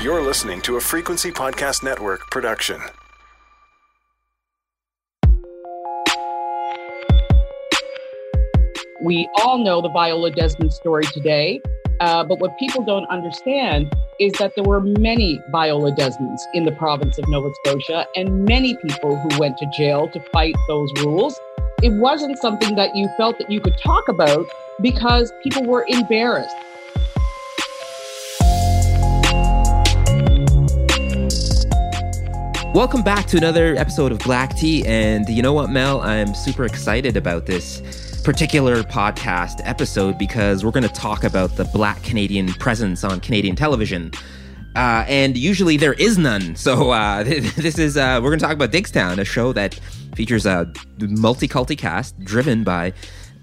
You're listening to a Frequency Podcast Network production. We all know the Viola Desmond story today, uh, but what people don't understand is that there were many Viola Desmonds in the province of Nova Scotia and many people who went to jail to fight those rules. It wasn't something that you felt that you could talk about because people were embarrassed. Welcome back to another episode of Black Tea. And you know what, Mel? I'm super excited about this particular podcast episode because we're going to talk about the Black Canadian presence on Canadian television. Uh, and usually there is none. So uh, this is uh, we're going to talk about Diggstown, a show that features a multiculti cast driven by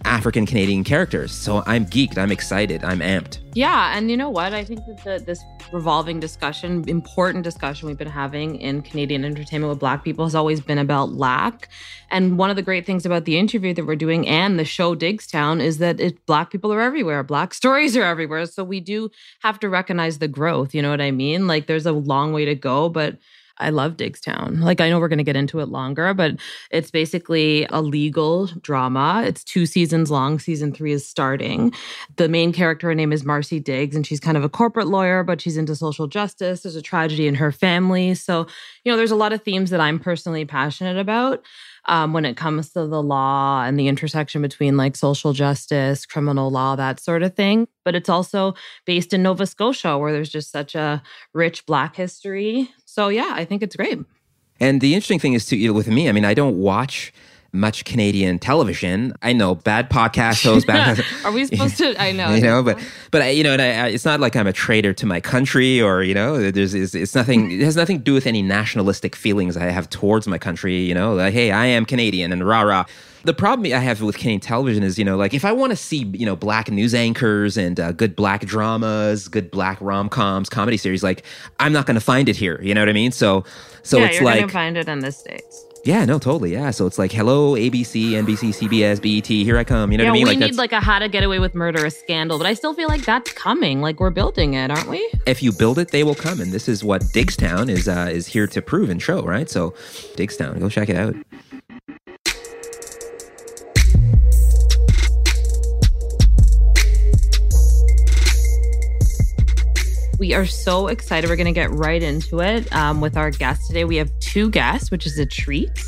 African Canadian characters. So I'm geeked. I'm excited. I'm amped. Yeah, and you know what? I think that the, this revolving discussion, important discussion we've been having in Canadian entertainment with Black people has always been about lack. And one of the great things about the interview that we're doing and the show Diggstown is that it, Black people are everywhere. Black stories are everywhere. So we do have to recognize the growth. You know what I mean? Like there's a long way to go, but I love Diggstown. Like, I know we're going to get into it longer, but it's basically a legal drama. It's two seasons long. Season three is starting. The main character, her name is Marcy Diggs, and she's kind of a corporate lawyer, but she's into social justice. There's a tragedy in her family. So, you know, there's a lot of themes that I'm personally passionate about um, when it comes to the law and the intersection between like social justice, criminal law, that sort of thing. But it's also based in Nova Scotia, where there's just such a rich Black history. So, yeah, I think it's great. And the interesting thing is, too, with me, I mean, I don't watch much Canadian television. I know bad podcast hosts. Bad Are we supposed to? I know. You know, but but I, you know, I, it's not like I'm a traitor to my country or you know, there's it's, it's nothing. It has nothing to do with any nationalistic feelings I have towards my country. You know, like hey, I am Canadian and rah rah. The problem I have with Canadian television is, you know, like if I want to see, you know, black news anchors and uh, good black dramas, good black rom coms, comedy series, like I'm not going to find it here. You know what I mean? So, so yeah, it's like find it in the states. Yeah, no, totally. Yeah. So it's like, hello, ABC, NBC, CBS, BET, here I come. You know yeah, what I mean? we like, need like a How to Get Away with Murder, a scandal, but I still feel like that's coming. Like we're building it, aren't we? if you build it, they will come. And this is what Diggstown is uh, is here to prove and show, right? So, Diggstown, go check it out. We are so excited. We're going to get right into it um, with our guests today. We have two guests, which is a treat.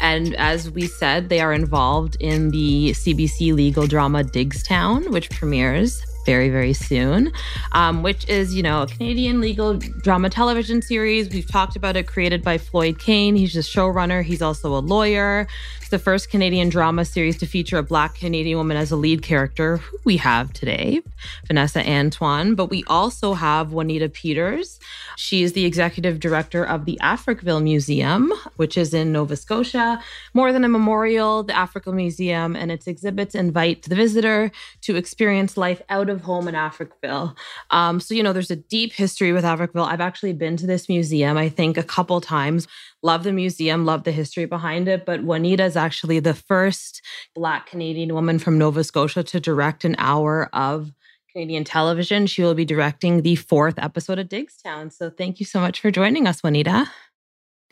And as we said, they are involved in the CBC legal drama Diggstown, which premieres very, very soon, um, which is, you know, a Canadian legal drama television series. We've talked about it, created by Floyd Kane. He's the showrunner, he's also a lawyer. The first Canadian drama series to feature a Black Canadian woman as a lead character, who we have today, Vanessa Antoine. But we also have Juanita Peters. She is the executive director of the Africville Museum, which is in Nova Scotia. More than a memorial, the Africville Museum and its exhibits invite the visitor to experience life out of home in Africville. Um, so, you know, there's a deep history with Africville. I've actually been to this museum, I think, a couple times. Love the museum, love the history behind it. But Juanita is actually the first Black Canadian woman from Nova Scotia to direct an hour of Canadian television. She will be directing the fourth episode of Diggstown. So thank you so much for joining us, Juanita.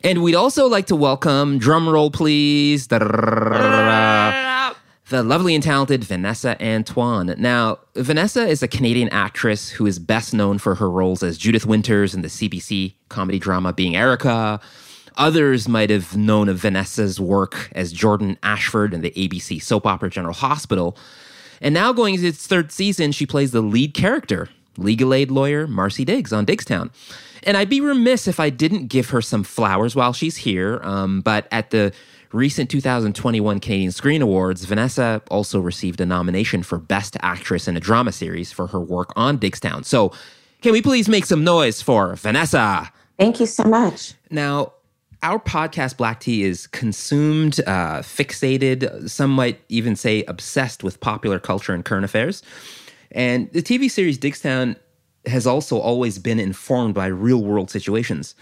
And we'd also like to welcome, drum roll please, the lovely and talented Vanessa Antoine. Now, Vanessa is a Canadian actress who is best known for her roles as Judith Winters in the CBC comedy drama Being Erica. Others might have known of Vanessa's work as Jordan Ashford in the ABC soap opera General Hospital. And now, going into its third season, she plays the lead character, legal aid lawyer Marcy Diggs on Diggstown. And I'd be remiss if I didn't give her some flowers while she's here. Um, but at the recent 2021 Canadian Screen Awards, Vanessa also received a nomination for Best Actress in a Drama Series for her work on Diggstown. So, can we please make some noise for Vanessa? Thank you so much. Now, our podcast, Black Tea, is consumed, uh, fixated, some might even say obsessed with popular culture and current affairs. And the TV series Diggstown has also always been informed by real world situations.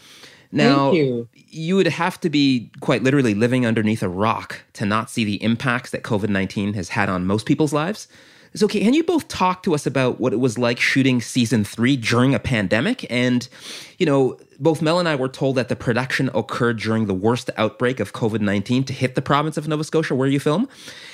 Now, Thank you. would have to be quite literally living underneath a rock to not see the impacts that COVID 19 has had on most people's lives. So, can you both talk to us about what it was like shooting season three during a pandemic? And, you know, both Mel and I were told that the production occurred during the worst outbreak of COVID 19 to hit the province of Nova Scotia where you film.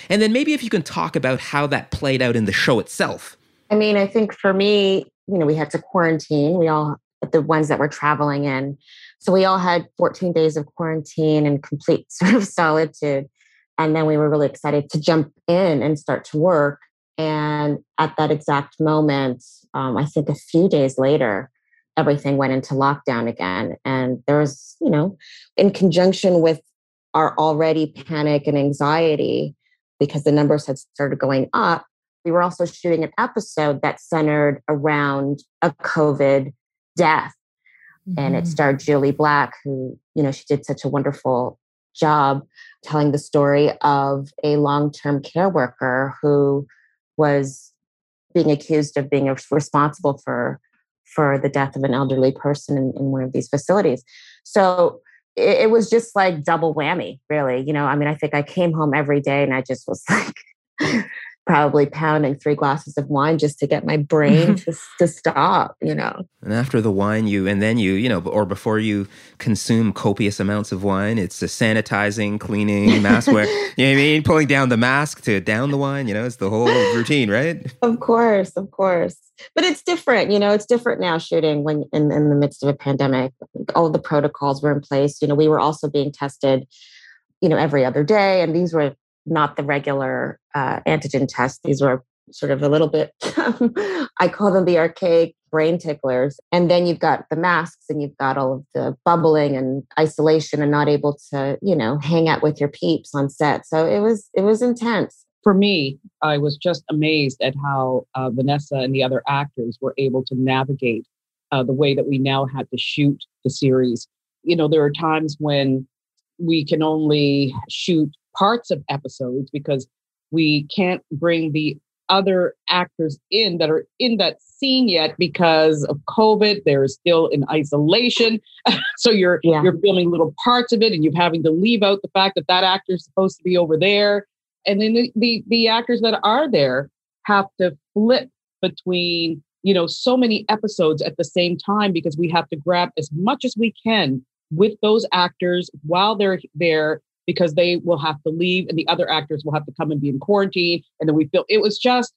And then maybe if you can talk about how that played out in the show itself. I mean, I think for me, you know, we had to quarantine. We all, the ones that were traveling in. So we all had 14 days of quarantine and complete sort of solitude. And then we were really excited to jump in and start to work. And at that exact moment, um, I think a few days later, everything went into lockdown again. And there was, you know, in conjunction with our already panic and anxiety, because the numbers had started going up, we were also shooting an episode that centered around a COVID death. Mm-hmm. And it mm-hmm. starred Julie Black, who, you know, she did such a wonderful job telling the story of a long term care worker who was being accused of being responsible for for the death of an elderly person in, in one of these facilities. So it, it was just like double whammy, really. You know, I mean, I think I came home every day and I just was like probably pounding three glasses of wine just to get my brain to, to stop you know and after the wine you and then you you know or before you consume copious amounts of wine it's a sanitizing cleaning mask wear you know what i mean pulling down the mask to down the wine you know it's the whole routine right of course of course but it's different you know it's different now shooting when in, in the midst of a pandemic all the protocols were in place you know we were also being tested you know every other day and these were not the regular uh, antigen tests. These were sort of a little bit, I call them the archaic brain ticklers. And then you've got the masks and you've got all of the bubbling and isolation and not able to, you know, hang out with your peeps on set. So it was, it was intense. For me, I was just amazed at how uh, Vanessa and the other actors were able to navigate uh, the way that we now had to shoot the series. You know, there are times when we can only shoot parts of episodes because we can't bring the other actors in that are in that scene yet because of COVID. They're still in isolation, so you're yeah. you're filming little parts of it, and you're having to leave out the fact that that actor is supposed to be over there, and then the, the the actors that are there have to flip between you know so many episodes at the same time because we have to grab as much as we can with those actors while they're there because they will have to leave and the other actors will have to come and be in quarantine. And then we feel it was just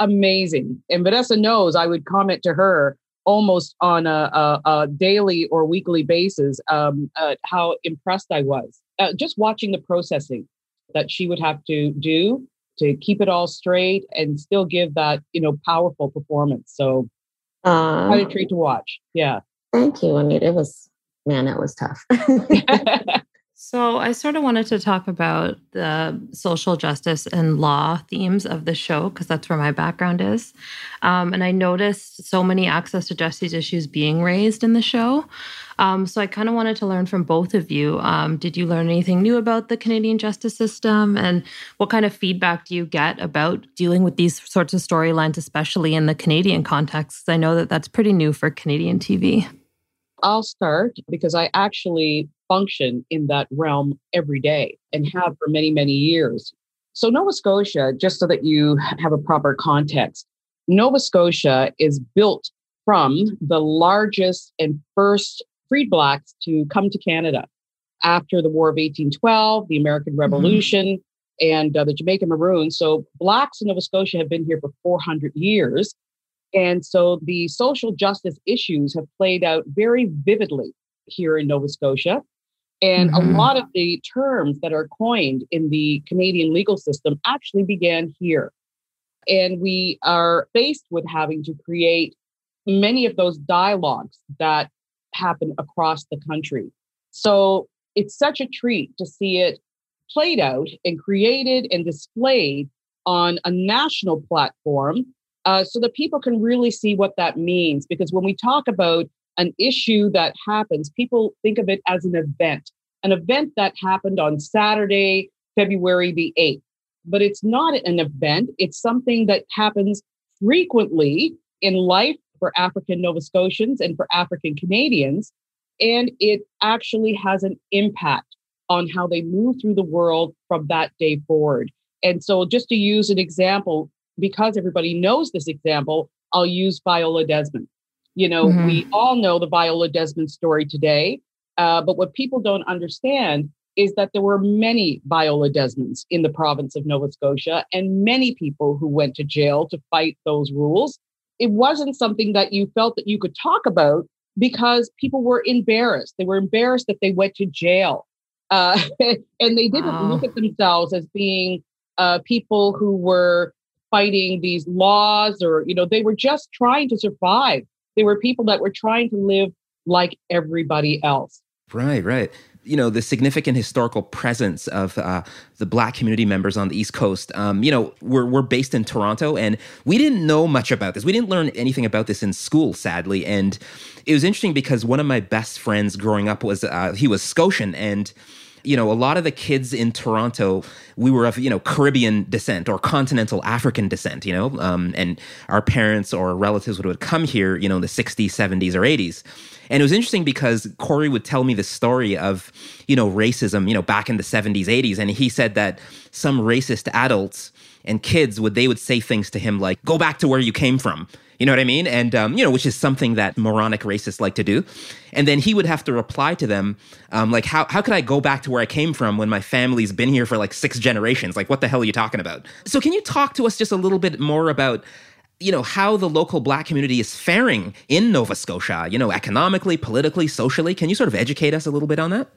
amazing. And Vanessa knows I would comment to her almost on a, a, a daily or weekly basis um, uh, how impressed I was uh, just watching the processing that she would have to do to keep it all straight and still give that you know powerful performance. So um, quite a treat to watch. Yeah. Thank you. I mean, it was man, it was tough. So, I sort of wanted to talk about the social justice and law themes of the show because that's where my background is. Um, and I noticed so many access to justice issues being raised in the show. Um, so, I kind of wanted to learn from both of you. Um, did you learn anything new about the Canadian justice system? And what kind of feedback do you get about dealing with these sorts of storylines, especially in the Canadian context? I know that that's pretty new for Canadian TV. I'll start because I actually function in that realm every day and have for many, many years. So, Nova Scotia, just so that you have a proper context, Nova Scotia is built from the largest and first freed blacks to come to Canada after the War of 1812, the American mm-hmm. Revolution, mm-hmm. and uh, the Jamaican Maroons. So, blacks in Nova Scotia have been here for 400 years. And so the social justice issues have played out very vividly here in Nova Scotia. And mm-hmm. a lot of the terms that are coined in the Canadian legal system actually began here. And we are faced with having to create many of those dialogues that happen across the country. So it's such a treat to see it played out and created and displayed on a national platform uh, so that people can really see what that means. Because when we talk about an issue that happens, people think of it as an event, an event that happened on Saturday, February the 8th. But it's not an event, it's something that happens frequently in life for African Nova Scotians and for African Canadians. And it actually has an impact on how they move through the world from that day forward. And so, just to use an example, because everybody knows this example, I'll use Viola Desmond. You know, mm-hmm. we all know the Viola Desmond story today, uh, but what people don't understand is that there were many Viola Desmonds in the province of Nova Scotia and many people who went to jail to fight those rules. It wasn't something that you felt that you could talk about because people were embarrassed. They were embarrassed that they went to jail. Uh, and they didn't wow. look at themselves as being uh, people who were fighting these laws or, you know, they were just trying to survive. They were people that were trying to live like everybody else. Right, right you know the significant historical presence of uh, the black community members on the east coast um, you know we're, we're based in toronto and we didn't know much about this we didn't learn anything about this in school sadly and it was interesting because one of my best friends growing up was uh, he was scotian and you know, a lot of the kids in Toronto, we were of, you know, Caribbean descent or continental African descent, you know, um, and our parents or relatives would, would come here, you know, in the 60s, 70s, or 80s. And it was interesting because Corey would tell me the story of, you know, racism, you know, back in the 70s, 80s. And he said that some racist adults and kids would, they would say things to him like, go back to where you came from. You know what I mean? And, um, you know, which is something that moronic racists like to do. And then he would have to reply to them, um, like, how, how could I go back to where I came from when my family's been here for like six generations? Like, what the hell are you talking about? So, can you talk to us just a little bit more about you know how the local black community is faring in Nova Scotia, you know, economically, politically, socially. Can you sort of educate us a little bit on that?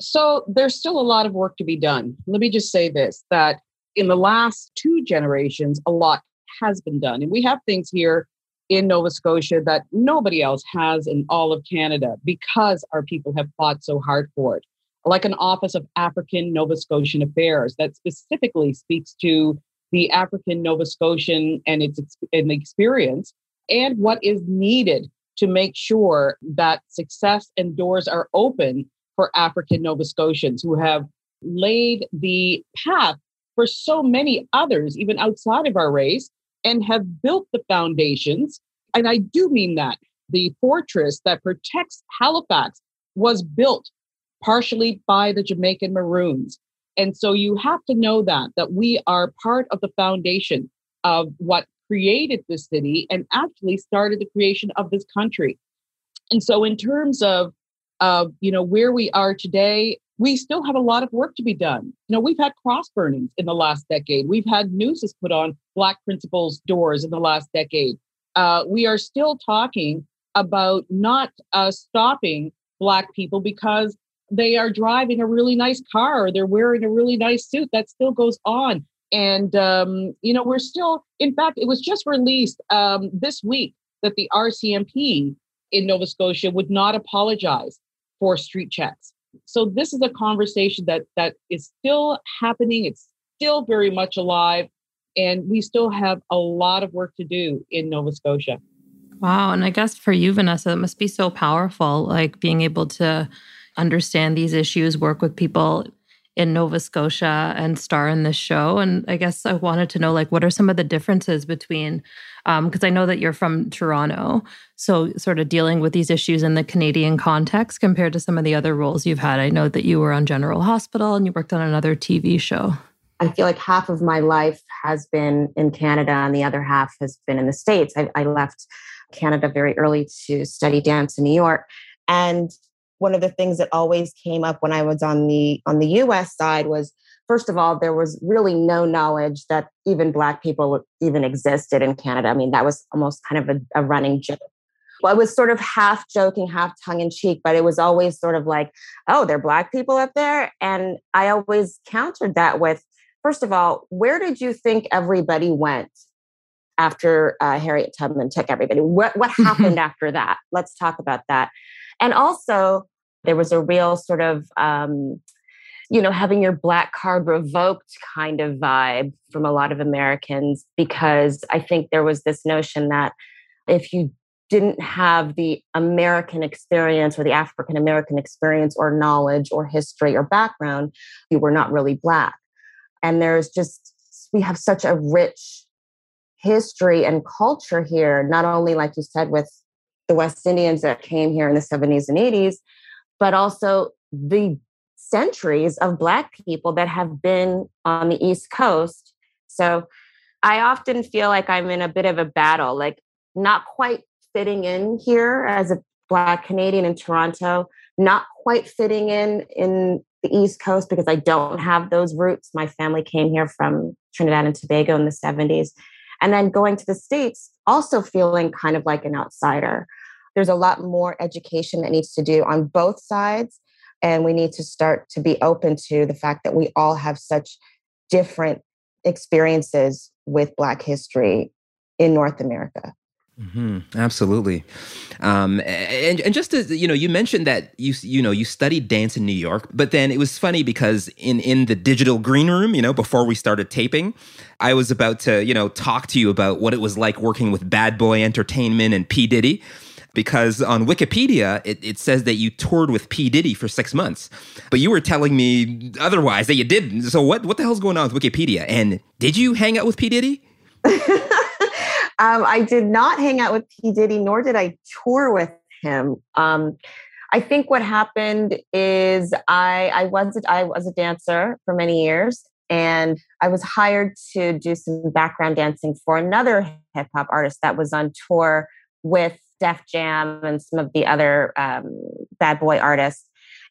So there's still a lot of work to be done. Let me just say this that in the last two generations, a lot has been done. And we have things here in Nova Scotia that nobody else has in all of Canada because our people have fought so hard for it. Like an Office of African Nova Scotian Affairs that specifically speaks to the African Nova Scotian and its and the experience, and what is needed to make sure that success and doors are open for African Nova Scotians who have laid the path for so many others, even outside of our race, and have built the foundations. And I do mean that the fortress that protects Halifax was built partially by the Jamaican Maroons. And so you have to know that, that we are part of the foundation of what created this city and actually started the creation of this country. And so in terms of, of you know, where we are today, we still have a lot of work to be done. You know, we've had cross burnings in the last decade. We've had nooses put on Black principals' doors in the last decade. Uh, we are still talking about not uh, stopping Black people because they are driving a really nice car or they're wearing a really nice suit that still goes on and um, you know we're still in fact it was just released um, this week that the rcmp in nova scotia would not apologize for street checks so this is a conversation that that is still happening it's still very much alive and we still have a lot of work to do in nova scotia. Wow and i guess for you vanessa it must be so powerful like being able to understand these issues, work with people in Nova Scotia and star in this show. And I guess I wanted to know, like, what are some of the differences between, because um, I know that you're from Toronto, so sort of dealing with these issues in the Canadian context compared to some of the other roles you've had. I know that you were on General Hospital and you worked on another TV show. I feel like half of my life has been in Canada and the other half has been in the States. I, I left Canada very early to study dance in New York. And one of the things that always came up when I was on the on the US side was first of all there was really no knowledge that even black people even existed in Canada. I mean that was almost kind of a, a running joke. Well, I was sort of half joking, half tongue in cheek, but it was always sort of like, oh, there are black people up there. And I always countered that with, first of all, where did you think everybody went after uh, Harriet Tubman took everybody? What, what happened after that? Let's talk about that. And also, there was a real sort of, um, you know, having your black card revoked kind of vibe from a lot of Americans because I think there was this notion that if you didn't have the American experience or the African American experience or knowledge or history or background, you were not really Black. And there's just, we have such a rich history and culture here, not only, like you said, with the West Indians that came here in the 70s and 80s, but also the centuries of Black people that have been on the East Coast. So I often feel like I'm in a bit of a battle, like not quite fitting in here as a Black Canadian in Toronto, not quite fitting in in the East Coast because I don't have those roots. My family came here from Trinidad and Tobago in the 70s. And then going to the States, also feeling kind of like an outsider. There's a lot more education that needs to do on both sides. And we need to start to be open to the fact that we all have such different experiences with Black history in North America. Mm-hmm. Absolutely, um, and and just as you know, you mentioned that you you know you studied dance in New York, but then it was funny because in in the digital green room, you know, before we started taping, I was about to you know talk to you about what it was like working with Bad Boy Entertainment and P Diddy. Because on Wikipedia, it, it says that you toured with P. Diddy for six months, but you were telling me otherwise that you didn't. So what what the hell's going on with Wikipedia? And did you hang out with P. Diddy? Um, I did not hang out with P. Diddy, nor did I tour with him. Um, I think what happened is I, I was I was a dancer for many years, and I was hired to do some background dancing for another hip hop artist that was on tour with Def Jam and some of the other um, bad boy artists.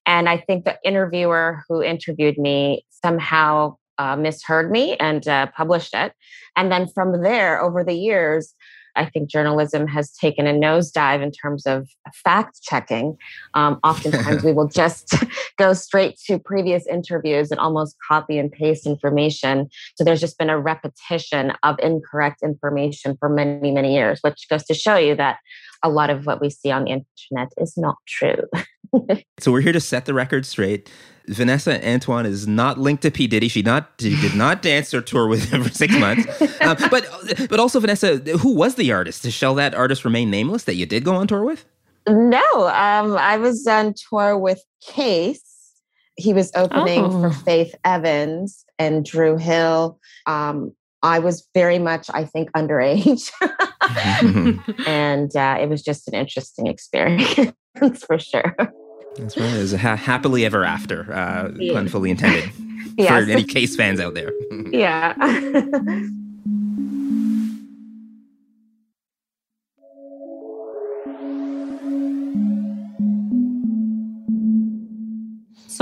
And I think the interviewer who interviewed me somehow uh, misheard me and uh, published it. And then from there, over the years, I think journalism has taken a nosedive in terms of fact checking. Um, oftentimes, we will just go straight to previous interviews and almost copy and paste information. So there's just been a repetition of incorrect information for many, many years, which goes to show you that a lot of what we see on the internet is not true. so we're here to set the record straight. Vanessa Antoine is not linked to P Diddy. She not she did not dance or tour with him for six months. Um, but but also Vanessa, who was the artist? Shall that artist remain nameless that you did go on tour with? No, um, I was on tour with Case. He was opening oh. for Faith Evans and Dru Hill. Um, I was very much, I think, underage. and uh, it was just an interesting experience for sure. That's right. It was ha- happily ever after, uh, yeah. pun fully intended. yes. For any case fans out there. yeah.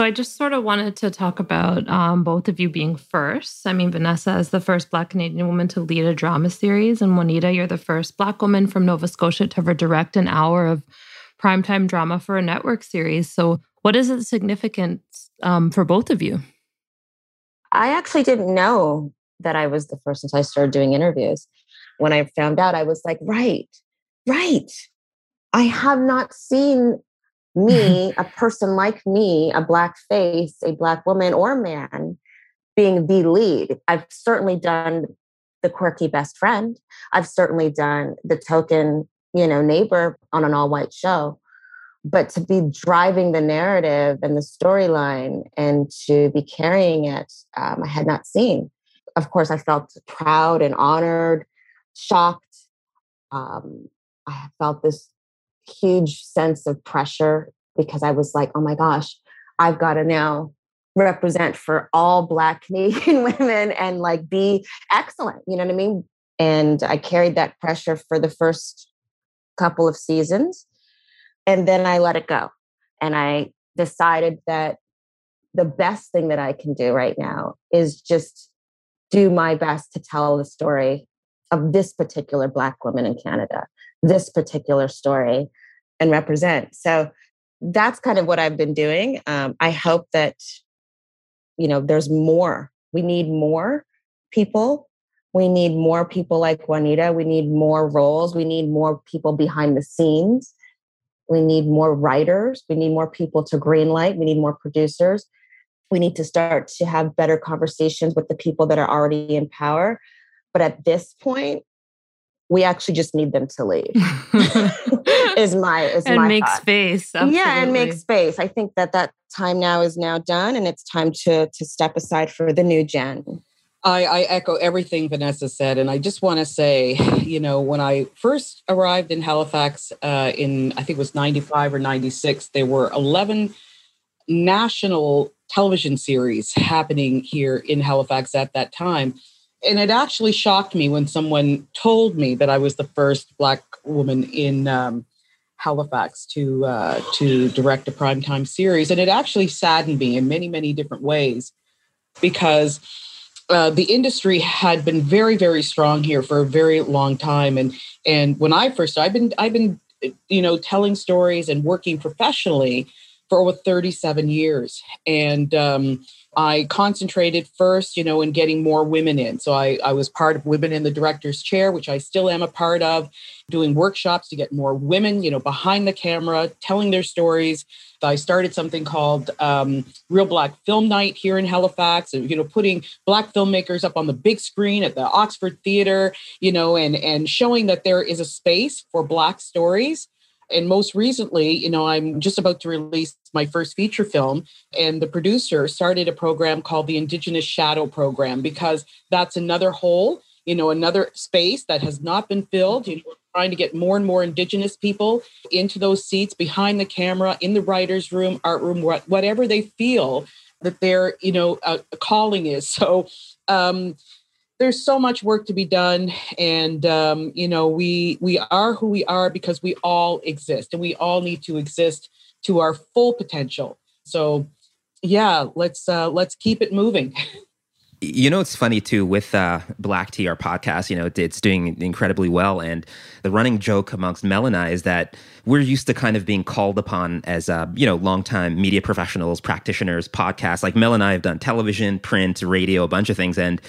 I just sort of wanted to talk about um, both of you being first. I mean, Vanessa is the first Black Canadian woman to lead a drama series, and Juanita, you're the first Black woman from Nova Scotia to ever direct an hour of primetime drama for a network series. So, what is the significance um, for both of you? I actually didn't know that I was the first until I started doing interviews. When I found out, I was like, right, right. I have not seen me, a person like me, a Black face, a Black woman or man, being the lead. I've certainly done the quirky best friend. I've certainly done the token, you know, neighbor on an all white show. But to be driving the narrative and the storyline and to be carrying it, um, I had not seen. Of course, I felt proud and honored, shocked. Um, I felt this huge sense of pressure because I was like, oh my gosh, I've got to now represent for all Black Canadian women and like be excellent. You know what I mean? And I carried that pressure for the first couple of seasons. And then I let it go. And I decided that the best thing that I can do right now is just do my best to tell the story of this particular Black woman in Canada, this particular story, and represent. So that's kind of what I've been doing. Um, I hope that, you know, there's more. We need more people. We need more people like Juanita. We need more roles. We need more people behind the scenes. We need more writers. We need more people to greenlight. We need more producers. We need to start to have better conversations with the people that are already in power. But at this point, we actually just need them to leave. is my is and my make thought. space. Absolutely. Yeah, and make space. I think that that time now is now done, and it's time to to step aside for the new gen. I, I echo everything Vanessa said, and I just want to say, you know, when I first arrived in Halifax uh, in I think it was ninety five or ninety six, there were eleven national television series happening here in Halifax at that time and it actually shocked me when someone told me that I was the first Black woman in um, Halifax to uh, to direct a primetime series, and it actually saddened me in many many different ways because uh, the industry had been very very strong here for a very long time, and and when I first I've been I've been you know telling stories and working professionally for over 37 years and um, I concentrated first, you know, in getting more women in. So I, I was part of Women in the Director's Chair, which I still am a part of, doing workshops to get more women, you know, behind the camera, telling their stories. I started something called um, Real Black Film Night here in Halifax, and you know, putting Black filmmakers up on the big screen at the Oxford Theatre, you know, and and showing that there is a space for Black stories and most recently, you know, I'm just about to release my first feature film, and the producer started a program called the Indigenous Shadow Program because that's another hole, you know, another space that has not been filled. You know, trying to get more and more Indigenous people into those seats behind the camera, in the writer's room, art room, whatever they feel that their, you know, a calling is. So, um, there's so much work to be done and um, you know we we are who we are because we all exist and we all need to exist to our full potential so yeah let's uh, let's keep it moving You know, it's funny too with uh, Black Tea, our podcast, you know, it's doing incredibly well. And the running joke amongst Mel and I is that we're used to kind of being called upon as, uh, you know, longtime media professionals, practitioners, podcasts. Like Mel and I have done television, print, radio, a bunch of things. And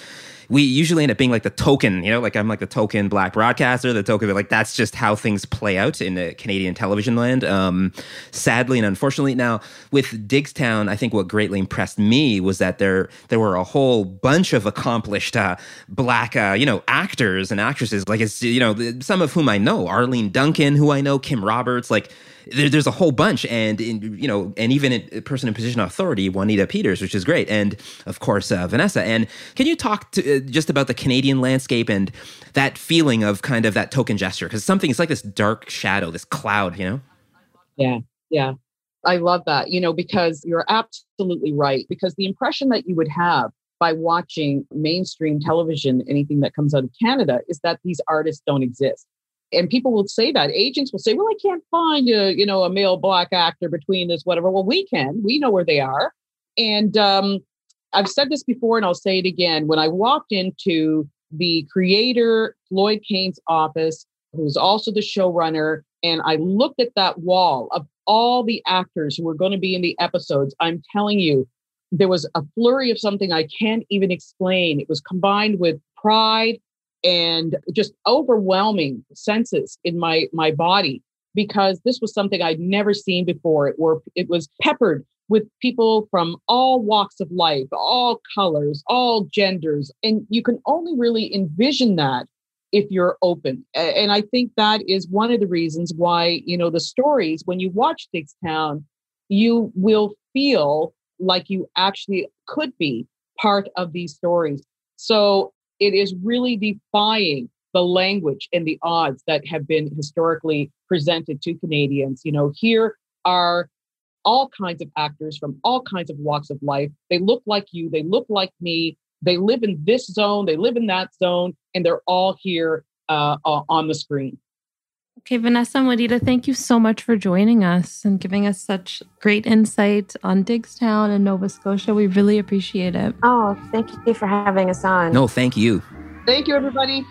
we usually end up being like the token, you know, like I'm like the token black broadcaster, the token, like that's just how things play out in the Canadian television land. Um, sadly and unfortunately, now with Diggstown, I think what greatly impressed me was that there there were a whole bunch of accomplished uh, black, uh, you know, actors and actresses. Like it's you know some of whom I know, Arlene Duncan, who I know, Kim Roberts, like there, there's a whole bunch, and in, you know, and even a person in position of authority, Juanita Peters, which is great, and of course uh, Vanessa. And can you talk to, uh, just about the Canadian landscape and that feeling of kind of that token gesture? Because something it's like this dark shadow, this cloud, you know. Yeah, yeah, I love that. You know, because you're absolutely right. Because the impression that you would have by watching mainstream television, anything that comes out of Canada, is that these artists don't exist and people will say that. Agents will say well i can't find a you know a male black actor between this whatever. Well we can. We know where they are. And um, i've said this before and i'll say it again. When i walked into the creator floyd kane's office who's also the showrunner and i looked at that wall of all the actors who were going to be in the episodes i'm telling you there was a flurry of something i can't even explain. It was combined with pride and just overwhelming senses in my my body because this was something I'd never seen before. It were it was peppered with people from all walks of life, all colors, all genders, and you can only really envision that if you're open. And I think that is one of the reasons why you know the stories when you watch Diggstown, you will feel like you actually could be part of these stories. So it is really defying the language and the odds that have been historically presented to Canadians. You know, here are all kinds of actors from all kinds of walks of life. They look like you, they look like me, they live in this zone, they live in that zone, and they're all here uh, on the screen. Okay, Vanessa and Juanita, thank you so much for joining us and giving us such great insight on Diggstown and Nova Scotia. We really appreciate it. Oh, thank you for having us on. No, thank you. Thank you, everybody.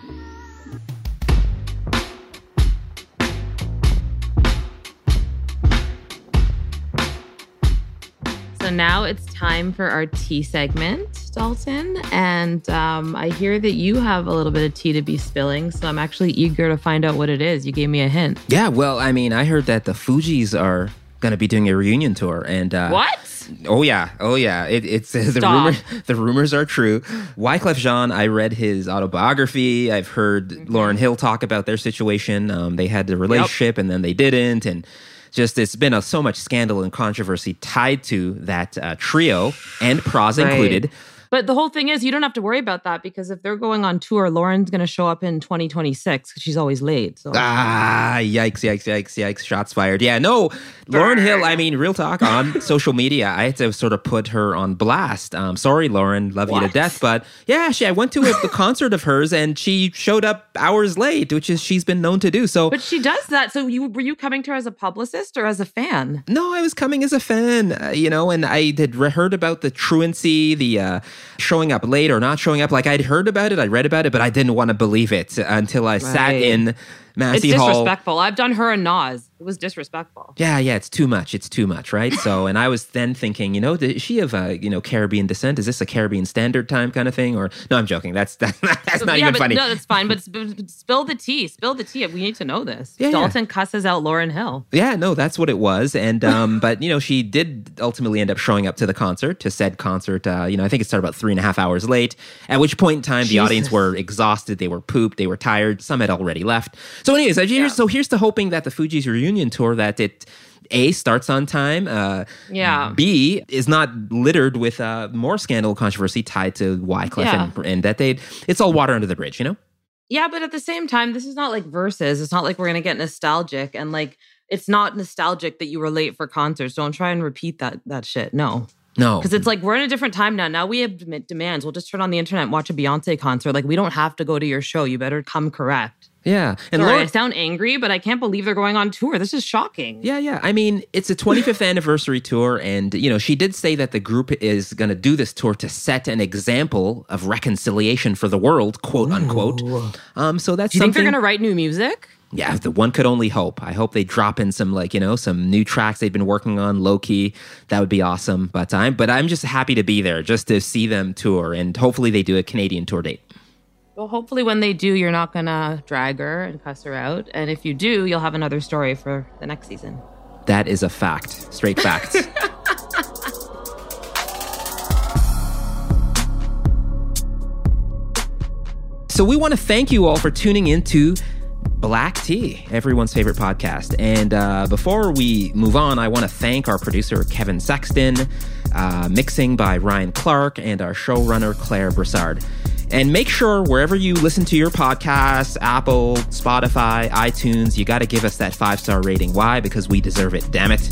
So now it's time for our tea segment, Dalton. And um, I hear that you have a little bit of tea to be spilling. So I'm actually eager to find out what it is. You gave me a hint. Yeah, well, I mean, I heard that the Fugees are going to be doing a reunion tour. And uh, what? Oh yeah, oh yeah. It, it's the rumor. The rumors are true. Wyclef Jean. I read his autobiography. I've heard. Lauryn Hill talk about their situation. Um, they had the relationship, yep. and then they didn't, and just it's been a, so much scandal and controversy tied to that uh, trio and Pras right. included. But the whole thing is, you don't have to worry about that because if they're going on tour, Lauryn's going to show up in 2026 because she's always late. So. Ah, yikes, yikes, yikes, yikes. Shots fired. Yeah, no, Lauryn Hill, I mean, real talk on social media, I had to sort of put her on blast. Um, sorry, Lauryn, love what? you to death. But yeah, she, I went to a, a concert of hers and she showed up hours late, which is she's been known to do. So, But she does that. So you were you coming to her as a publicist or as a fan? No, I was coming as a fan, uh, you know, and I had heard about the truancy, the uh, showing up late or not showing up. Like I'd heard about it, I read about it, but I didn't want to believe it until I right. sat in Massey it's Hall. disrespectful. I've done her and Nas. It was disrespectful. Yeah, yeah, it's too much. It's too much, right? so, and I was then thinking, you know, is she of a you know Caribbean descent? Is this a Caribbean Standard Time kind of thing? Or no, I'm joking. That's that's, that's not yeah, even funny. No, that's fine. But spill the tea. Spill the tea. We need to know this. Yeah, Dalton yeah. cusses out Lauryn Hill. Yeah, no, that's what it was. And um, but you know, she did ultimately end up showing up to the concert. To said concert, uh, you know, I think it started about three and a half hours late. At which point in time, Jesus. the audience were exhausted. They were pooped. They were tired. Some had already left. So, anyways, yeah. so here's the hoping that the Fugees reunion tour that it a starts on time. Uh, yeah. B is not littered with uh, more scandal controversy tied to Wyclef yeah. and, and that they it's all water under the bridge, you know. Yeah, but at the same time, this is not like Verzuz. It's not like we're gonna get nostalgic and like it's not nostalgic that you were late for concerts. Don't try and repeat that that shit. No. No. Because it's like we're in a different time now. Now we have demands. We'll just turn on the internet and watch a Beyonce concert. Like we don't have to go to your show. You better come correct. Yeah. And Sorry, Laura, I sound angry, but I can't believe they're going on tour. This is shocking. Yeah, yeah. I mean, it's a 25th anniversary tour. And, you know, she did say that the group is going to do this tour to set an example of reconciliation for the world, quote unquote. Um, so that's Do you think they're going to write new music? yeah, the one could only hope. I hope they drop in some like you know some new tracks they've been working on low key. That would be awesome. But I'm but I'm just happy to be there just to see them tour and hopefully they do a Canadian tour date. Well, hopefully when they do, you're not gonna drag her and cuss her out, and if you do, you'll have another story for the next season. That is a fact, straight fact. so we want to thank you all for tuning in to Black Tea, everyone's favorite podcast. And uh, before we move on, I want to thank our producer, Kevin Sexton, uh, mixing by Ryan Clark, and our showrunner, Claire Broussard. And make sure wherever you listen to your podcasts, Apple, Spotify, iTunes, you got to give us that five star rating. Why? Because we deserve it, damn it.